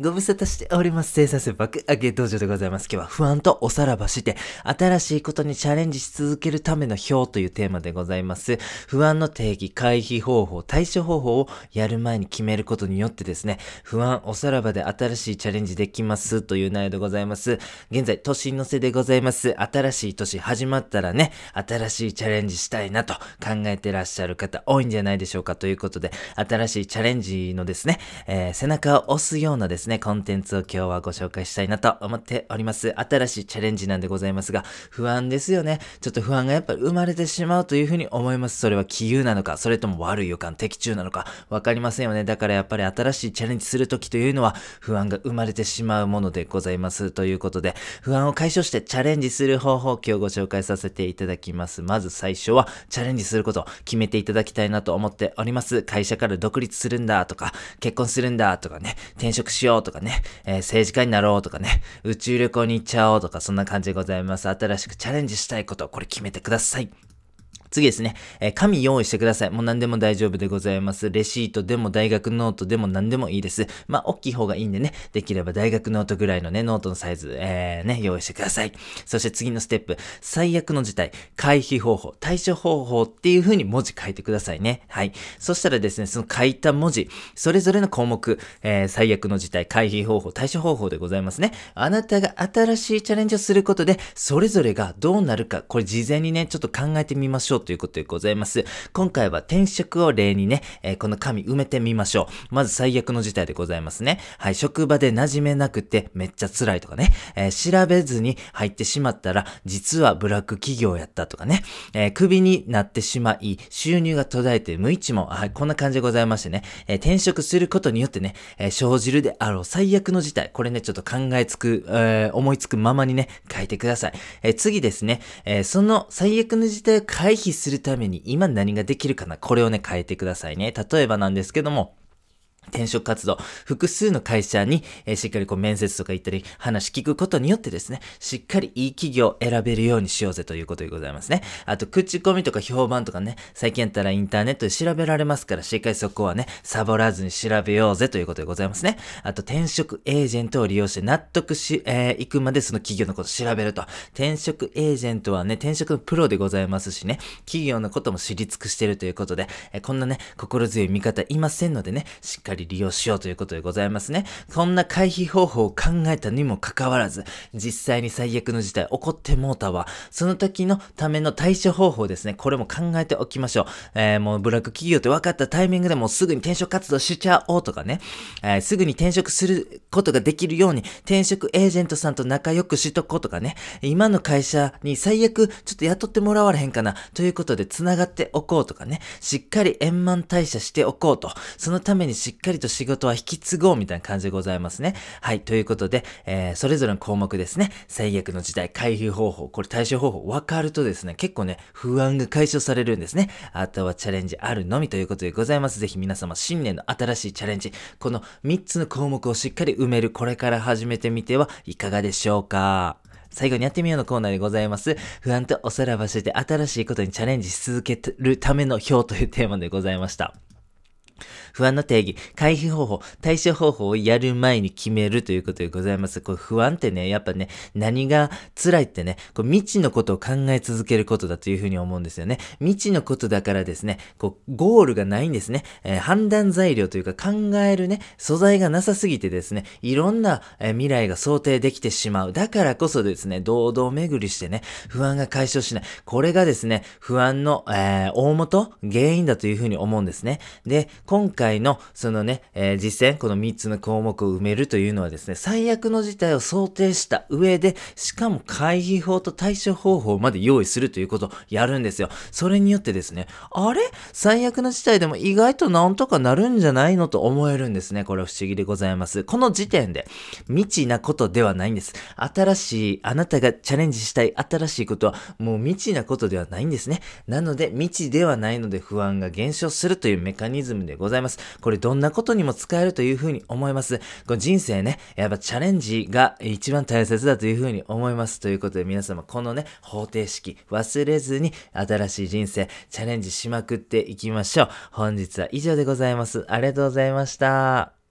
ご無沙汰しております。生産性爆上げ道場でございます。今日は不安とおさらばして、新しいことにチャレンジし続けるための表というテーマでございます。不安の定義、回避方法、対処方法をやる前に決めることによってですね、不安、おさらばで新しいチャレンジできますという内容でございます。現在、年の瀬でございます。新しい年始まったらね、新しいチャレンジしたいなと考えてらっしゃる方多いんじゃないでしょうかということで、新しいチャレンジのですね、えー、背中を押すようなですね、ねコンテンツを今日はご紹介したいなと思っております。新しいチャレンジなんでございますが、不安ですよね。ちょっと不安がやっぱり生まれてしまうというふうに思います。それは気憂なのか、それとも悪い予感、的中なのか、わかりませんよね。だからやっぱり新しいチャレンジするときというのは、不安が生まれてしまうものでございます。ということで、不安を解消してチャレンジする方法を今日ご紹介させていただきます。まず最初は、チャレンジすること決めていただきたいなと思っております。会社から独立するんだとか、結婚するんだとかね、転職しようとかね、えー、政治家になろうとかね、宇宙旅行に行っちゃおうとか、そんな感じでございます。新しくチャレンジしたいこと、これ決めてください。次ですね、えー、紙用意してください。もう何でも大丈夫でございます。レシートでも大学ノートでも何でもいいです。まあ、大きい方がいいんでね、できれば大学ノートぐらいのね、ノートのサイズ、えー、ね、用意してください。そして次のステップ、最悪の事態、回避方法、対処方法っていう風に文字書いてくださいね。はい。そしたらですね、その書いた文字、それぞれの項目、えー、最悪の事態、回避方法、対処方法でございますね。あなたが新しいチャレンジをすることで、それぞれがどうなるか、これ事前にね、ちょっと考えてみましょうということでございます。今回は転職を例にね、えー、この紙埋めてみましょう。まず最悪の事態でございますね。はい、職場で馴染めなくてめっちゃ辛いとかね、えー、調べずに入ってしまったら、実はブラック企業やったとかね、えー、クビになってしまい、収入が途絶えて無一文、はい、こんな感じでございましてね、え転職することによってね、え生じるであろう最悪の事態、これね、ちょっと考えつく、え思いつくままにね、書いてください。え次ですね、えその最悪の事態を回避するために今何ができるかなこれをね、変えてくださいね。例えばなんですけども、転職活動、複数の会社に、えー、しっかりこう面接とか行ったり、話聞くことによってですね、しっかりいい企業を選べるようにしようぜということでございますね。あと、口コミとか評判とかね、最近やったらインターネットで調べられますから、しっかりそこはね、サボらずに調べようぜということでございますね。あと、転職エージェントを利用して納得し、えー、行くまでその企業のことを調べると。転職エージェントはね、転職のプロでございますしね、企業のことも知り尽くしてるということで、えー、こんなね、心強い味方いませんのでね、しっかり利用しようということでございますね。こんな回避方法を考えたにもかかわらず、実際に最悪の事態起こってもうたわ。その時のための対処方法ですね。これも考えておきましょう。えー、もうブラック企業って分かったタイミングでもすぐに転職活動しちゃおうとかね。えー、すぐに転職することができるように転職エージェントさんと仲良くしとこうとかね。今の会社に最悪ちょっと雇ってもらわれへんかなということで繋がっておこうとかね。しっかり円満退社しておこうと。そのためにしっかりかりと仕事は引き継ごうみたいな感じでございますね。はい。ということで、えー、それぞれの項目ですね。最悪の事態、回避方法、これ対処方法分かるとですね、結構ね、不安が解消されるんですね。あとはチャレンジあるのみということでございます。ぜひ皆様、新年の新しいチャレンジ、この3つの項目をしっかり埋める、これから始めてみてはいかがでしょうか最後にやってみようのコーナーでございます。不安とおさらばして新しいことにチャレンジし続けるための表というテーマでございました。不安の定義、回避方法、対処方法をやる前に決めるということでございます。これ不安ってね、やっぱね、何が辛いってね、こう未知のことを考え続けることだというふうに思うんですよね。未知のことだからですね、こう、ゴールがないんですね。えー、判断材料というか考えるね、素材がなさすぎてですね、いろんな、えー、未来が想定できてしまう。だからこそですね、堂々巡りしてね、不安が解消しない。これがですね、不安の、えー、大元、原因だというふうに思うんですね。で、今回の、そのね、えー、実践、この3つの項目を埋めるというのはですね、最悪の事態を想定した上で、しかも回避法と対処方法まで用意するということをやるんですよ。それによってですね、あれ？最悪の事態でも意外となんとかなるんじゃないのと思えるんですね。これは不思議でございます。この時点で、未知なことではないんです。新しい、あなたがチャレンジしたい新しいことは、もう未知なことではないんですね。なので、未知ではないので不安が減少するというメカニズムでございます。。これどんなことにも使えるというふうに思います。この人生ね、やっぱチャレンジが一番大切だというふうに思います。ということで皆様このね、方程式忘れずに新しい人生チャレンジしまくっていきましょう。本日は以上でございます。ありがとうございました。